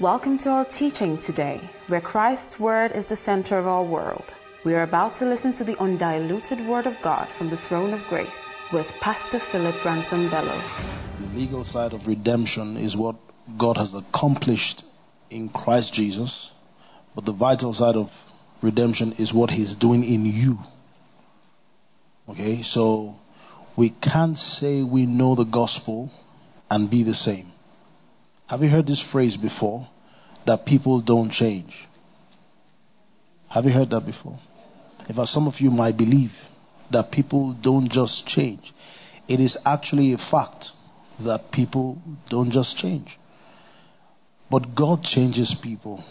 Welcome to our teaching today, where Christ's Word is the center of our world. We are about to listen to the undiluted Word of God from the throne of grace with Pastor Philip Ransom Bello. The legal side of redemption is what God has accomplished in Christ Jesus, but the vital side of redemption is what He's doing in you. Okay, so we can't say we know the gospel and be the same. Have you heard this phrase before? That people don't change. Have you heard that before? In fact, some of you might believe that people don't just change. It is actually a fact that people don't just change. But God changes people.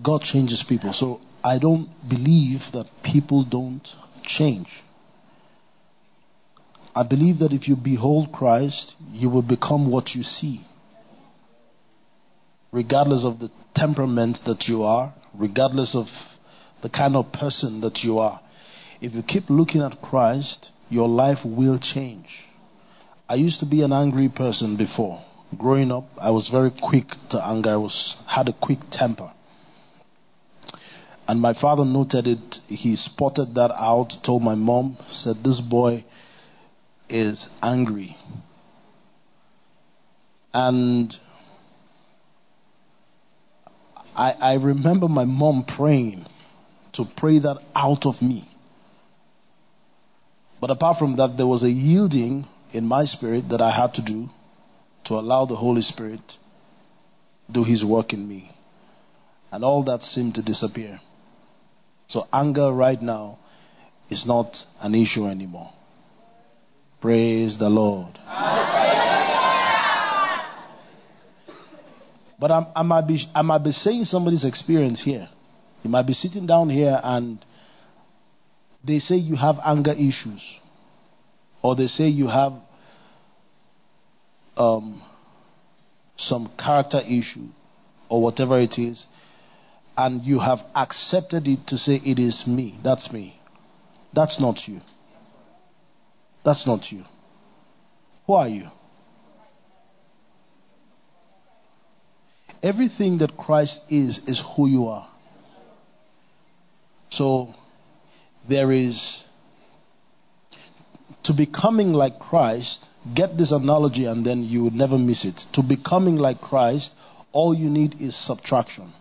God changes people. So I don't believe that people don't change. I believe that if you behold Christ, you will become what you see. Regardless of the temperament that you are, regardless of the kind of person that you are. If you keep looking at Christ, your life will change. I used to be an angry person before. Growing up, I was very quick to anger. I was had a quick temper. And my father noted it. He spotted that out, told my mom, said, This boy is angry. And I, I remember my mom praying to pray that out of me. But apart from that, there was a yielding in my spirit that I had to do to allow the Holy Spirit do his work in me. And all that seemed to disappear. So anger right now is not an issue anymore. Praise the Lord. But I'm, i might be, I might be saying somebody's experience here. You might be sitting down here and they say you have anger issues, or they say you have um, some character issue, or whatever it is, and you have accepted it to say it is me. That's me. That's not you. That's not you. Who are you? Everything that Christ is, is who you are. So, there is, to becoming like Christ, get this analogy and then you would never miss it. To becoming like Christ, all you need is subtraction.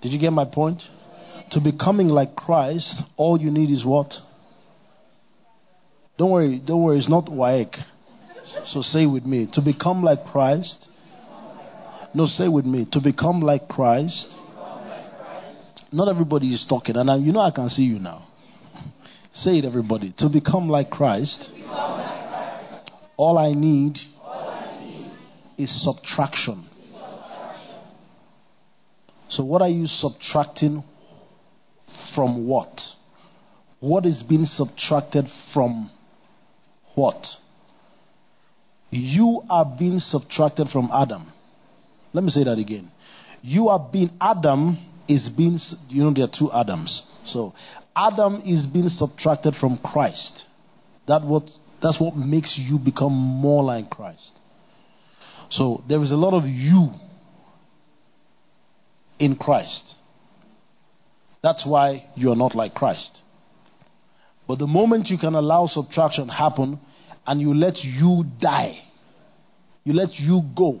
Did you get my point? To becoming like Christ, all you need is what? Don't worry, don't worry, it's not waek. So say with me. To become like Christ. No, say with me. To become like Christ. Not everybody is talking, and I, you know I can see you now. Say it, everybody. To become like Christ, all I need, is subtraction. So, what are you subtracting from what? What is being subtracted from what? You are being subtracted from Adam. Let me say that again. You are being, Adam is being, you know, there are two Adams. So, Adam is being subtracted from Christ. That what, that's what makes you become more like Christ. So, there is a lot of you in Christ. That's why you are not like Christ. But the moment you can allow subtraction happen and you let you die, you let you go,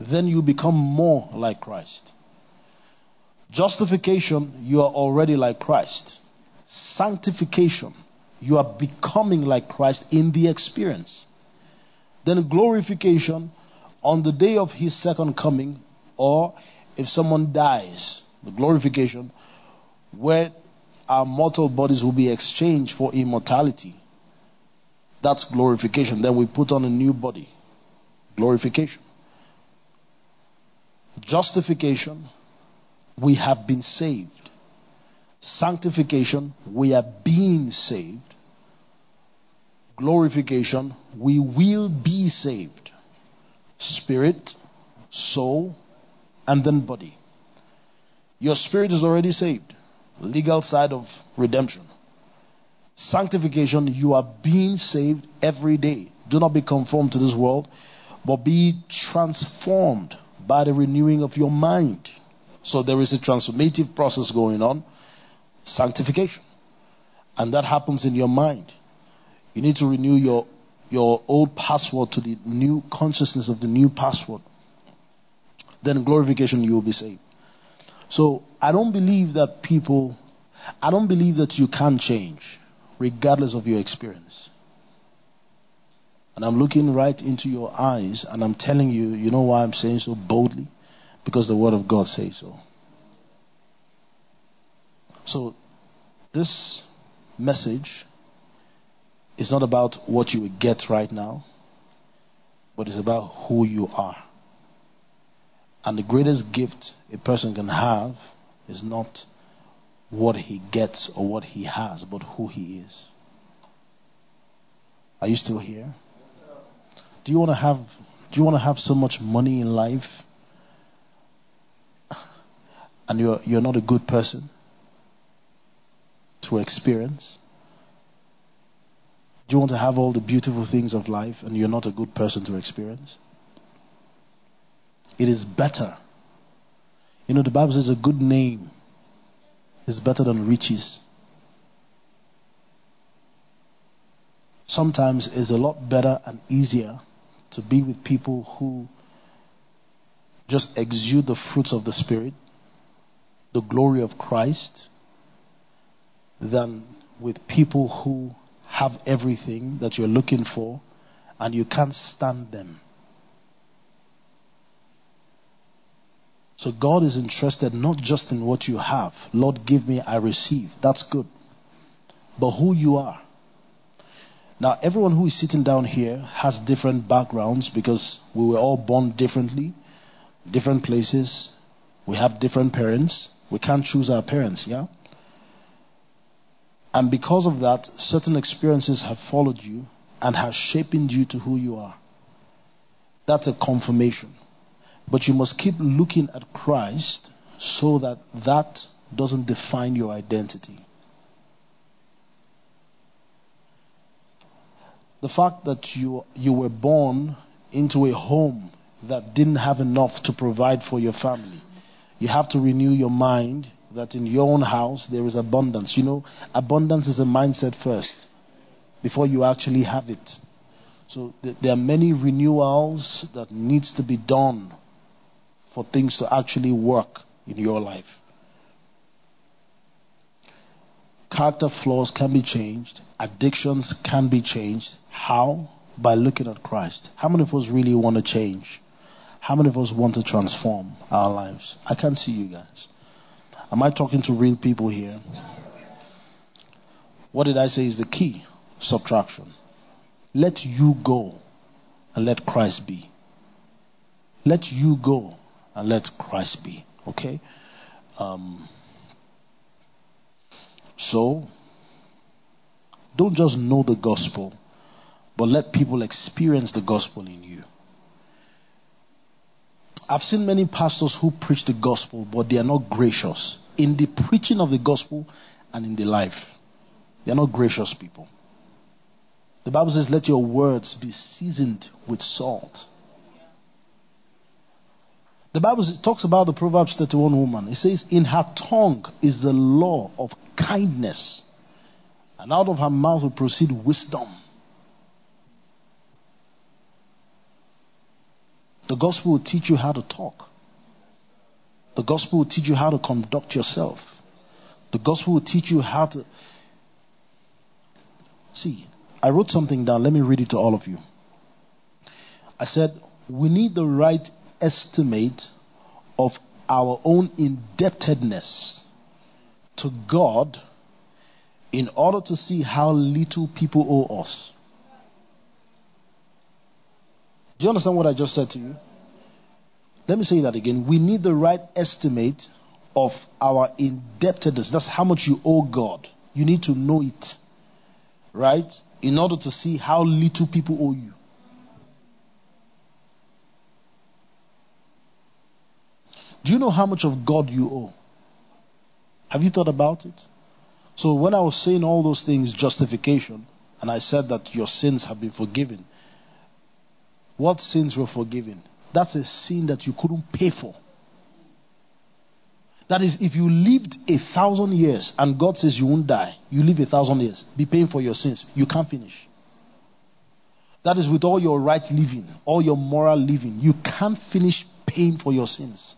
then you become more like Christ. Justification, you are already like Christ. Sanctification, you are becoming like Christ in the experience. Then glorification, on the day of his second coming, or if someone dies, the glorification, where our mortal bodies will be exchanged for immortality. That's glorification. Then we put on a new body. Glorification. Justification, we have been saved. Sanctification, we are being saved. Glorification, we will be saved. Spirit, soul, and then body. Your spirit is already saved. Legal side of redemption. Sanctification, you are being saved every day Do not be conformed to this world, but be transformed by the renewing of your mind. So there is a transformative process going on, sanctification. And that happens in your mind. You need to renew your, your old password to the new consciousness of the new password. Then glorification, you will be saved. So I don't believe that people, I don't believe that you can change regardless of your experience. And I'm looking right into your eyes and I'm telling you, you know why I'm saying so boldly? Because the Word of God says so. So, this message is not about what you get right now, but it's about who you are. And the greatest gift a person can have is not what he gets or what he has, but who he is. Are you still here? Do you want to have do you want to have so much money in life and you're you're not a good person to experience? Do you want to have all the beautiful things of life and you're not a good person to experience? It is better. You know, the Bible says a good name is better than riches. Sometimes it's a lot better and easier to be with people who just exude the fruits of the Spirit, the glory of Christ, than with people who have everything that you're looking for and you can't stand them. So God is interested not just in what you have. Lord, give me, I receive. That's good. But who you are. Now, everyone who is sitting down here has different backgrounds because we were all born differently, different places. We have different parents. We can't choose our parents, yeah? And because of that, certain experiences have followed you and have shaped you to who you are. That's a confirmation. But you must keep looking at Christ so that that doesn't define your identity. The fact that you, you were born into a home that didn't have enough to provide for your family, you have to renew your mind that in your own house there is abundance. You know, abundance is a mindset first before you actually have it. So th- there are many renewals that needs to be done for things to actually work in your life. Character flaws can be changed, addictions can be changed. How? By looking at Christ. How many of us really want to change? How many of us want to transform our lives? I can't see you guys. Am I talking to real people here? What did I say is the key? Subtraction. Let you go and let Christ be. Let you go and let Christ be. Okay? Um, so, don't just know the gospel, but let people experience the gospel in you. I've seen many pastors who preach the gospel, but they are not gracious in the preaching of the gospel and in the life. They are not gracious people. The Bible says, Let your words be seasoned with salt. The Bible talks about the Proverbs 31 woman. It says, In her tongue is the law of kindness, and out of her mouth will proceed wisdom. The gospel will teach you how to talk. The gospel will teach you how to conduct yourself. The gospel will teach you how to. See, I wrote something down. Let me read it to all of you. I said, We need the right estimate of our own indebtedness to God in order to see how little people owe us. Do you understand what I just said to you? Let me say that again. We need the right estimate of our indebtedness. That's how much you owe God. You need to know it, right? In order to see how little people owe you. Do you know how much of God you owe? Have you thought about it? So, when I was saying all those things, justification, and I said that your sins have been forgiven, What sins were forgiven? That's a sin that you couldn't pay for. That is, if you lived a thousand years and God says you won't die, you live a thousand years, be paying for your sins, you can't finish. That is with all your right living, all your moral living, you can't finish paying for your sins.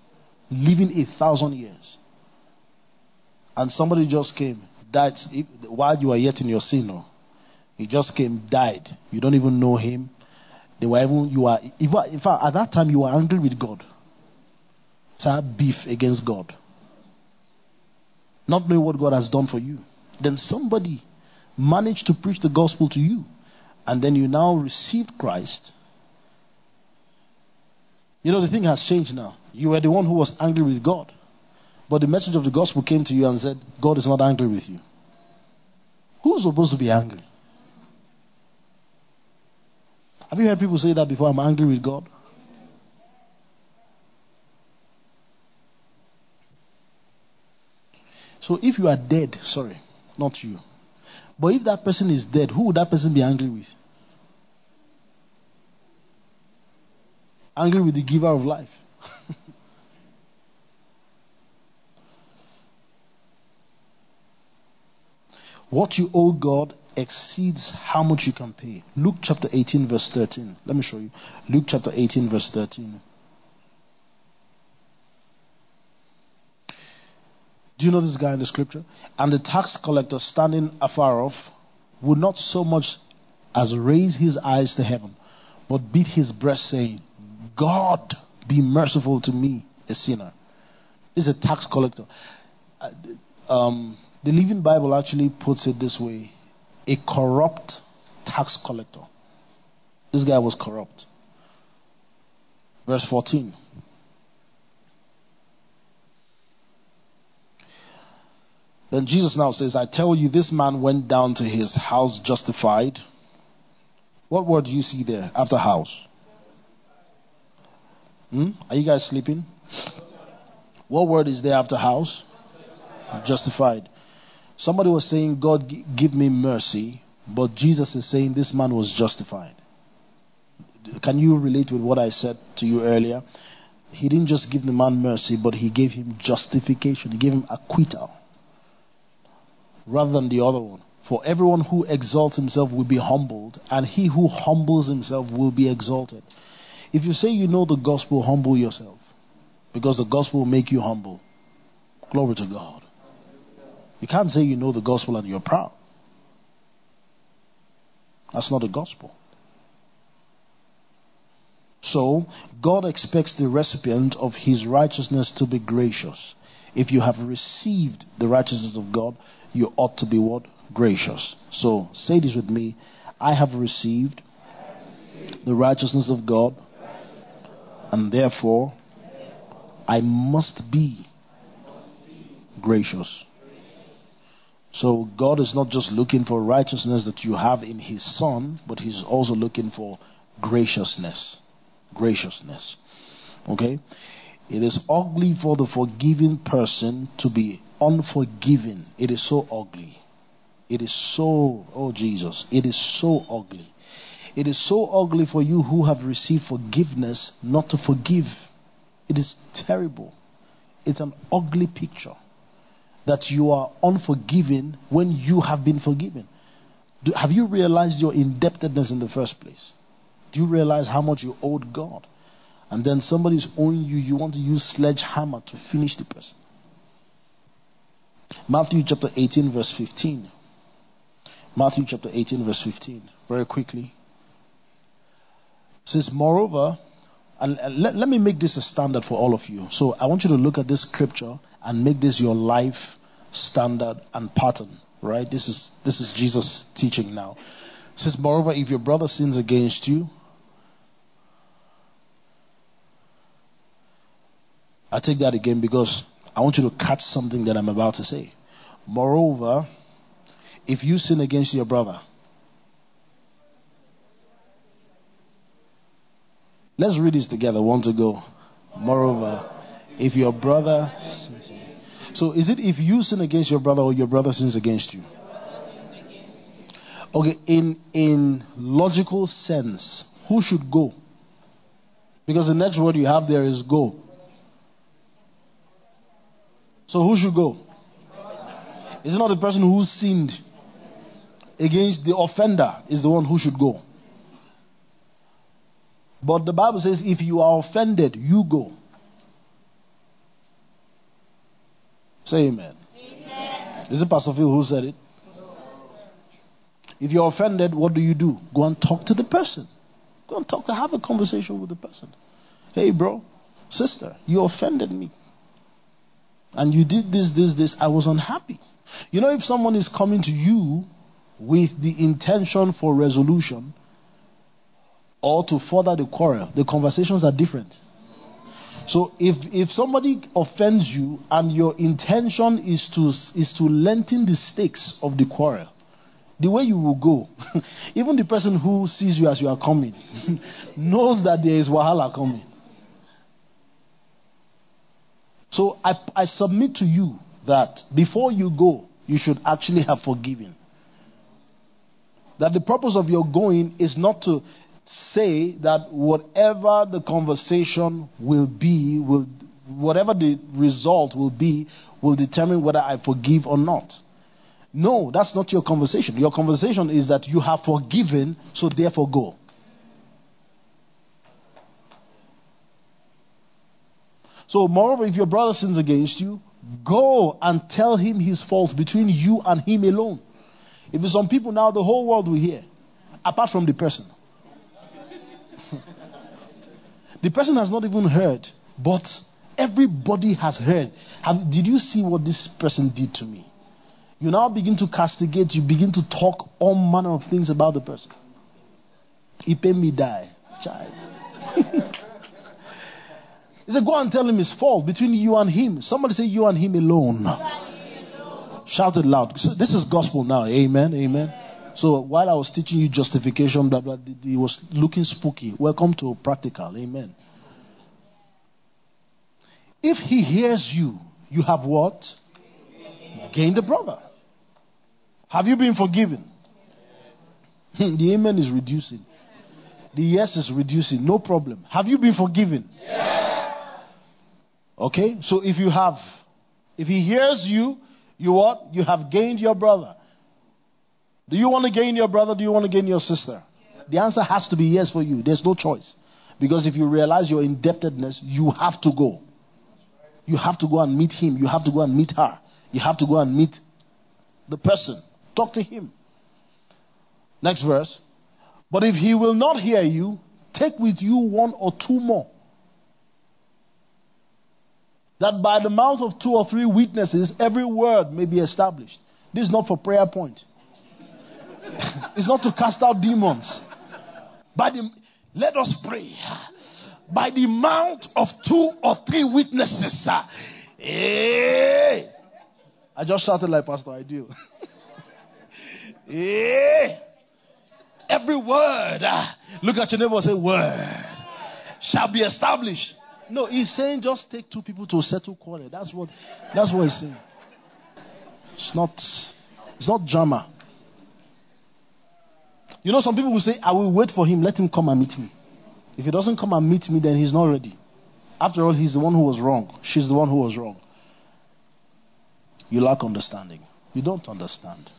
Living a thousand years. And somebody just came, died while you were yet in your sin. No? He just came, died. You don't even know him. They were even you are in fact at that time you were angry with God. So beef against God not knowing what God has done for you. Then somebody managed to preach the gospel to you, and then you now received Christ. You know, the thing has changed now. You were the one who was angry with God, but the message of the gospel came to you and said, God is not angry with you. Who's supposed to be angry? Have you heard people say that before? I'm angry with God. So if you are dead, sorry, not you. But if that person is dead, who would that person be angry with? Angry with the giver of life. what you owe God exceeds how much you can pay. Luke chapter 18, verse 13. Let me show you. Luke chapter 18, verse 13. Do you know this guy in the scripture? And the tax collector standing afar off would not so much as raise his eyes to heaven, but beat his breast, saying, God, be merciful to me, a sinner. This is a tax collector. Uh, um, the Living Bible actually puts it this way a corrupt tax collector. This guy was corrupt. Verse 14. Then Jesus now says, I tell you, this man went down to his house justified. What word do you see there after house? Hmm? Are you guys sleeping? What word is there after house? Justified. Somebody was saying, God, give me mercy. But Jesus is saying, this man was justified. Can you relate with what I said to you earlier? He didn't just give the man mercy, but he gave him justification. He gave him acquittal rather than the other one. For everyone who exalts himself will be humbled, and he who humbles himself will be exalted. If you say you know the gospel, humble yourself. Because the gospel will make you humble. Glory to God. You can't say you know the gospel and you're proud. That's not the gospel. So, God expects the recipient of his righteousness to be gracious. If you have received the righteousness of God, you ought to be what? Gracious. So say this with me. I have received the righteousness of God, and therefore I must be gracious. So God is not just looking for righteousness that you have in His Son, but He's also looking for graciousness. Graciousness. Okay? It is ugly for the forgiving person to be unforgiving. It is so ugly. It is so, oh Jesus, it is so ugly. It is so ugly for you who have received forgiveness not to forgive. It is terrible. It's an ugly picture that you are unforgiving when you have been forgiven. Do, have you realized your indebtedness in the first place? Do you realize how much you owed God? And then somebody's owing you, you want to use sledgehammer to finish the person. Matthew chapter 18, verse 15. Matthew chapter 18, verse 15. Very quickly. Says, Moreover, and let, let me make this a standard for all of you. So I want you to look at this scripture and make this your life standard and pattern. Right? This is this is Jesus teaching now. It says, Moreover, if your brother sins against you, I take that again because I want you to catch something that I'm about to say. Moreover, if you sin against your brother, let's read this together. One to go. Moreover, if your brother. So is it if you sin against your brother or your brother sins against you? Okay, in in logical sense, who should go? Because the next word you have there is go. So who should go? Is it not the person who sinned against the offender is the one who should go? But the Bible says if you are offended, you go. Say amen. amen. Is it Pastor Phil who said it? If you're offended, what do you do? Go and talk to the person. Go and talk to have a conversation with the person. Hey, bro, sister, you offended me. And you did this, this, this. I was unhappy. You know, if someone is coming to you with the intention for resolution or to further the quarrel, the conversations are different. So if if somebody offends you and your intention is to is to lengthen the stakes of the quarrel, the way you will go, even the person who sees you as you are coming knows that there is wahala coming. So I, I submit to you that before you go, you should actually have forgiven. That the purpose of your going is not to say that whatever the conversation will be, will whatever the result will be, will determine whether I forgive or not. No, that's not your conversation. Your conversation is that you have forgiven, so therefore go. So, moreover, if your brother sins against you, go and tell him his fault between you and him alone. If it's some people now, the whole world will hear, apart from the person. The person has not even heard, but everybody has heard. Have, did you see what this person did to me? You now begin to castigate, you begin to talk all manner of things about the person. Ipe me die, child. he said, Go and tell him his fault between you and him. Somebody say, You and him alone. Shout it loud. So this is gospel now. Amen. Amen. So while I was teaching you justification, blah, blah, it was looking spooky. Welcome to practical. Amen. If he hears you, you have what? Gained a brother. Have you been forgiven? the amen is reducing. The yes is reducing. No problem. Have you been forgiven? Yes. Okay? So if you have, if he hears you, you what? You have gained your brother. Do you want to gain your brother? Do you want to gain your sister? The answer has to be yes for you. There's no choice. Because if you realize your indebtedness, you have to go. You have to go and meet him. You have to go and meet her. You have to go and meet the person. Talk to him. Next verse. But if he will not hear you, take with you one or two more. That by the mouth of two or three witnesses, every word may be established. This is not for prayer point. it's not to cast out demons. By the, let us pray. By the mouth of two or three witnesses. Hey! I just shouted like Pastor Ideal. Yeah. Every word. Ah, look at your neighbor and say, word shall be established. No, he's saying just take two people to settle quarrel. That's what that's what he's saying. It's not it's not drama. You know, some people will say, I will wait for him, let him come and meet me. If he doesn't come and meet me, then he's not ready. After all, he's the one who was wrong. She's the one who was wrong. You lack understanding. You don't understand.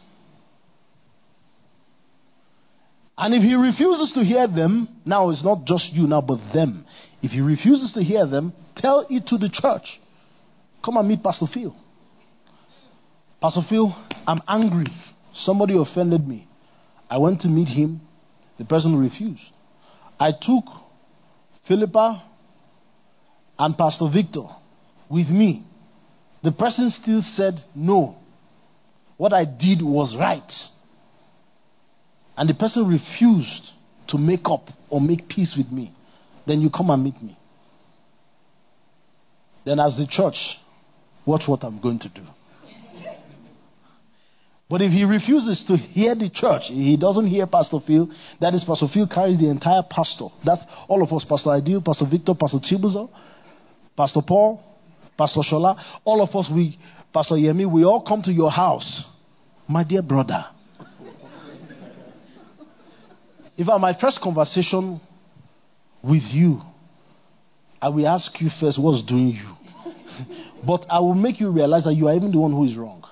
And if he refuses to hear them, now it's not just you now, but them. If he refuses to hear them, tell it to the church. Come and meet Pastor Phil. Pastor Phil, I'm angry. Somebody offended me. I went to meet him. The person refused. I took Philippa and Pastor Victor with me. The person still said no. What I did was right and the person refused to make up or make peace with me, then you come and meet me. Then, as the church, watch what I'm going to do. But if he refuses to hear the church, he doesn't hear Pastor Phil, that is, Pastor Phil carries the entire pastor. That's all of us Pastor Ideal, Pastor Victor, Pastor Chibuzo, Pastor Paul, Pastor Shola, all of us, we, Pastor Yemi, we all come to your house. My dear brother, in fact, my first conversation with you I will ask you first what's doing you. but I will make you realize that you are even the one who is wrong.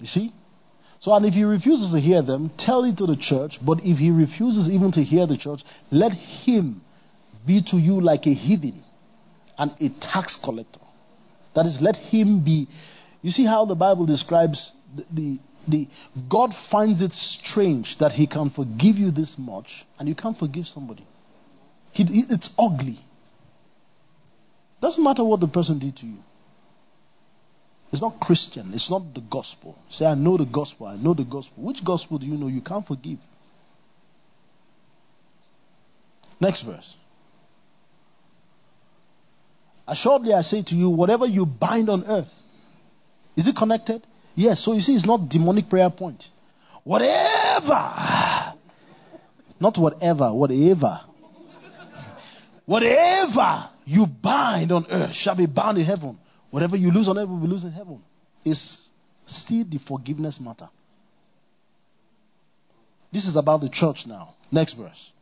You see? So, and if he refuses to hear them, tell it to the church. But if he refuses even to hear the church, let him be to you like a heathen and a tax collector. That is, let him be. You see how the Bible describes the, the, the God finds it strange that he can forgive you this much and you can't forgive somebody. He, it's ugly. Doesn't matter what the person did to you. It's not Christian. It's not the gospel. Say, I know the gospel. I know the gospel. Which gospel do you know? You can't forgive. Next verse. Assuredly, I say to you, whatever you bind on earth, is it connected? Yes. So you see, it's not demonic prayer point. Whatever. Not whatever, whatever. Whatever you bind on earth shall be bound in heaven. Whatever you lose on earth will be lost in heaven. It's still the forgiveness matter. This is about the church now. Next verse.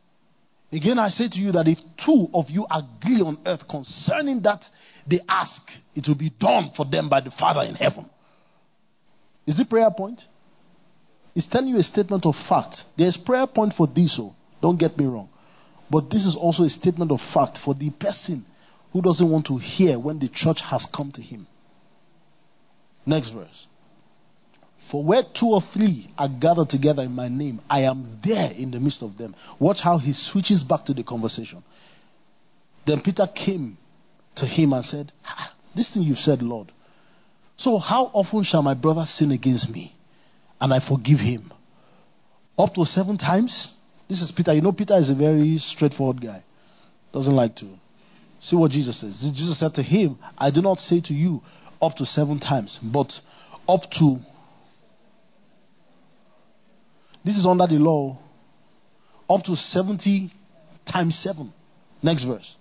Again, I say to you that if two of you agree on earth concerning that they ask, it will be done for them by the Father in heaven. Is it prayer point? It's telling you a statement of fact. There's prayer point for this, so oh. don't get me wrong. But this is also a statement of fact for the person who doesn't want to hear when the church has come to him. Next verse. For where two or three are gathered together in my name, I am there in the midst of them. Watch how he switches back to the conversation. Then Peter came to him and said, This thing you've said, Lord. So how often shall my brother sin against me and I forgive him? Up to seven times? This is Peter. You know, Peter is a very straightforward guy. Doesn't like to. See what Jesus says. Jesus said to him, I do not say to you up to seven times, but up to this is under the law. Up to 70 times 7. Next verse.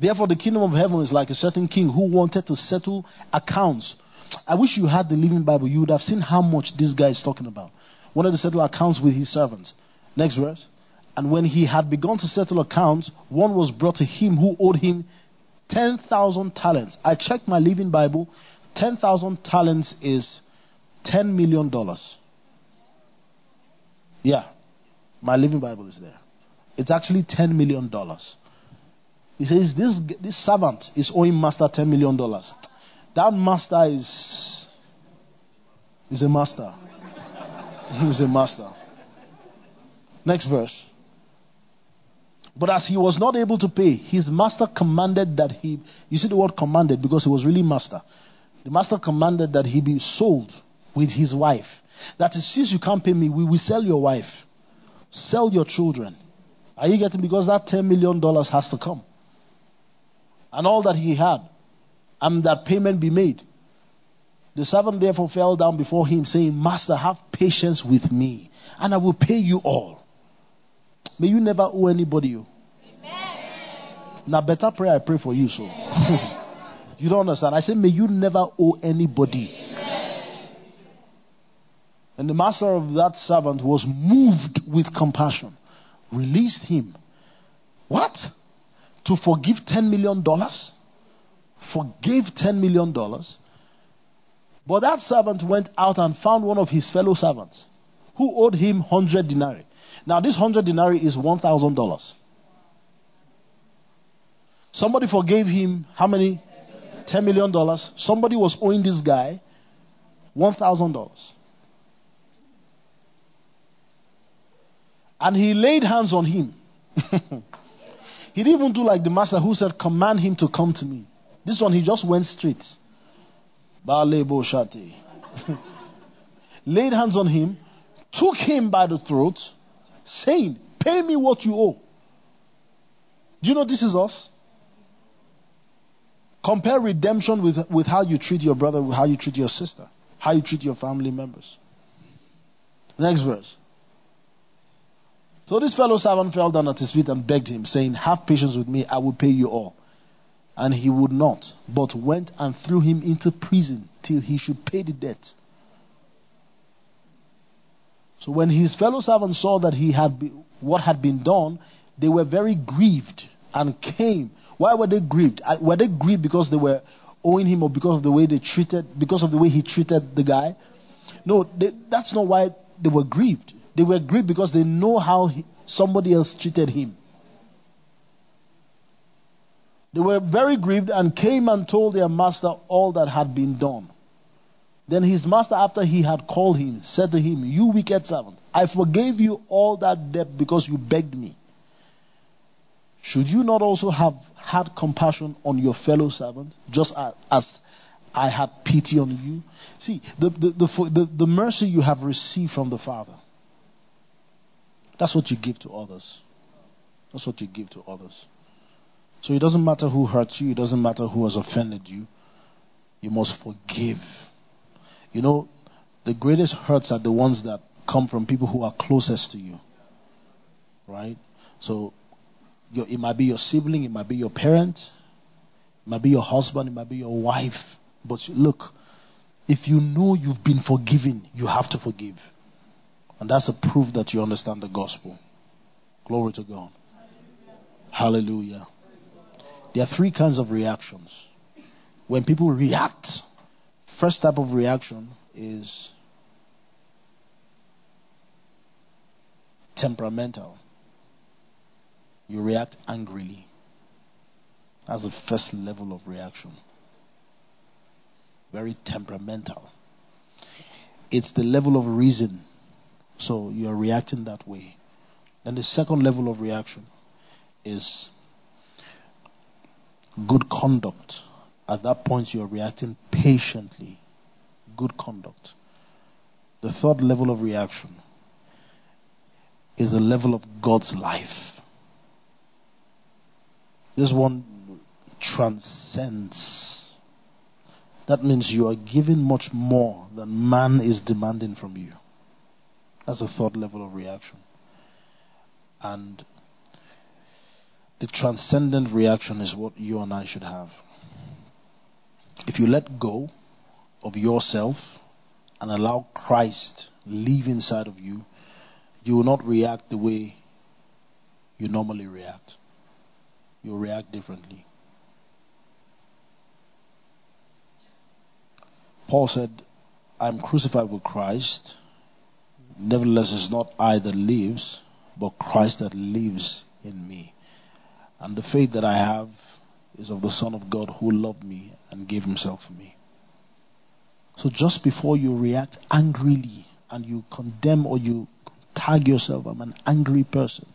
Therefore, the kingdom of heaven is like a certain king who wanted to settle accounts. I wish you had the Living Bible. You would have seen how much this guy is talking about. Wanted to settle accounts with his servants. Next verse. And when he had begun to settle accounts, one was brought to him who owed him 10,000 talents. I checked my Living Bible. 10,000 talents is $10 million. Yeah, my Living Bible is there. It's actually $10 million. He says, this, this servant is owing master $10 million. That master is, is a master. He's a master. Next verse. But as he was not able to pay, his master commanded that he, you see the word commanded because he was really master. The master commanded that he be sold with his wife that is, since you can't pay me, we will sell your wife, sell your children. Are you getting? Because that $10 million has to come. And all that he had, and that payment be made. The servant therefore fell down before him, saying, Master, have patience with me, and I will pay you all. May you never owe anybody oh. you. Now, better prayer I pray for you, so. you don't understand. I say, may you never owe anybody. And the master of that servant was moved with compassion, released him. What? To forgive $10 million? Forgave $10 million? But that servant went out and found one of his fellow servants who owed him 100 denarii. Now, this 100 denarii is $1,000. Somebody forgave him how many? $10 million. Somebody was owing this guy $1,000. And he laid hands on him. he didn't even do like the master who said, Command him to come to me. This one, he just went straight. Laid hands on him, took him by the throat, saying, Pay me what you owe. Do you know this is us? Compare redemption with, with how you treat your brother, how you treat your sister, how you treat your family members. Next verse. So this fellow servant fell down at his feet and begged him, saying, Have patience with me, I will pay you all. And he would not, but went and threw him into prison till he should pay the debt. So when his fellow servants saw that he had be, what had been done, they were very grieved and came. Why were they grieved? Were they grieved because they were owing him or because of the way they treated, because of the way he treated the guy? No, they, that's not why they were grieved. They were grieved because they know how he, somebody else treated him. They were very grieved and came and told their master all that had been done. Then his master, after he had called him, said to him, You wicked servant, I forgave you all that debt because you begged me. Should you not also have had compassion on your fellow servant, just as I had pity on you? See, the, the, the, the, mercy you have received from the Father, that's what you give to others. That's what you give to others. So it doesn't matter who hurt you, it doesn't matter who has offended you. You must forgive. You know, the greatest hurts are the ones that come from people who are closest to you. Right? So your, it might be your sibling, it might be your parent, it might be your husband, it might be your wife. But look, if you know you've been forgiven, you have to forgive. And that's a proof that you understand the gospel. Glory to God. Hallelujah. There are three kinds of reactions. When people react, first type of reaction is temperamental. You react angrily. That's the first level of reaction. Very temperamental. It's the level of reason. So you're reacting that way. Then the second level of reaction is good conduct. At that point, you're reacting patiently. Good conduct. The third level of reaction is the level of God's life. This one transcends. That means you are giving much more than man is demanding from you. That's the third level of reaction. And the transcendent reaction is what you and I should have. If you let go of yourself and allow Christ live inside of you, you will not react the way you normally react you'll react differently. Paul said, I'm crucified with Christ. Nevertheless, it's not I that lives, but Christ that lives in me. And the faith that I have is of the Son of God who loved me and gave himself for me. So just before you react angrily and you condemn or you tag yourself, I'm an angry person,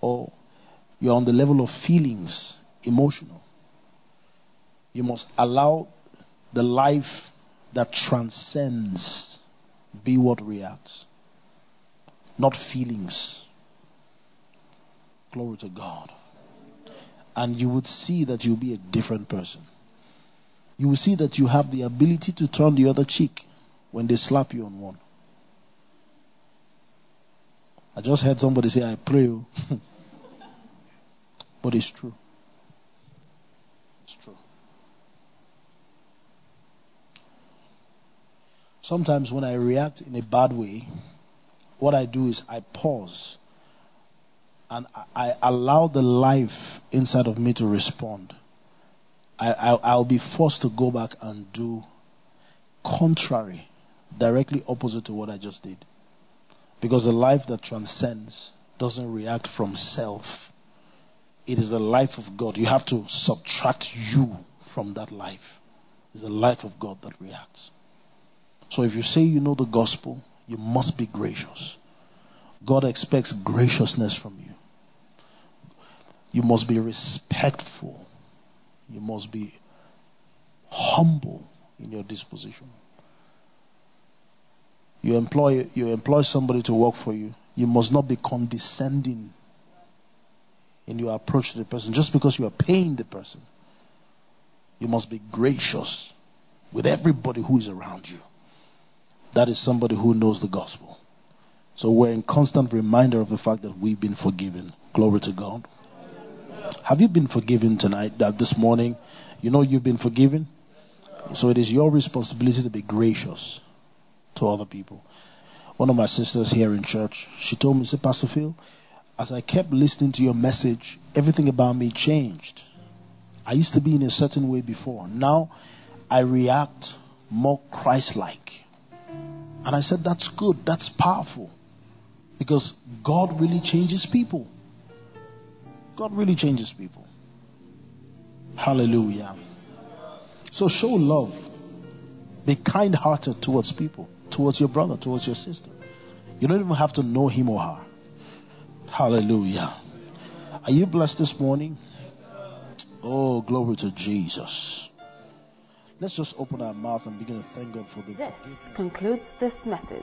or you're on the level of feelings, emotional. You must allow the life that transcends be what reacts, not feelings. Glory to God. And you would see that you'll be a different person. You will see that you have the ability to turn the other cheek when they slap you on one. I just heard somebody say, I pray. Oh. But it's true. It's true. Sometimes when I react in a bad way, what I do is I pause and I allow the life inside of me to respond. I, will be forced to go back and do contrary, directly opposite to what I just did. Because the life that transcends doesn't react from self, it is the life of God. You have to subtract you from that life. It's the life of God that reacts. So if you say you know the gospel, you must be gracious. God expects graciousness from you. You must be respectful. You must be humble in your disposition. You employ, you employ somebody to work for you. You must not be condescending in your approach to the person just because you are paying the person. You must be gracious with everybody who is around you. That is somebody who knows the gospel. So we're in constant reminder of the fact that we've been forgiven. Glory to God. Have you been forgiven tonight, that this morning? You know you've been forgiven? So it is your responsibility to be gracious to other people. one of my sisters here in church, she told me, say, Pastor Phil, as I kept listening to your message, everything about me changed. I used to be in a certain way before. Now I react more Christ like. And I said, That's good. That's powerful. Because God really changes people. God really changes people. Hallelujah. So show love. Be kind hearted towards people, towards your brother, towards your sister. You don't even have to know him or her. Hallelujah. Are you blessed this morning? Oh, glory to Jesus. Let's just open our mouth and begin to thank God for the. This concludes this message.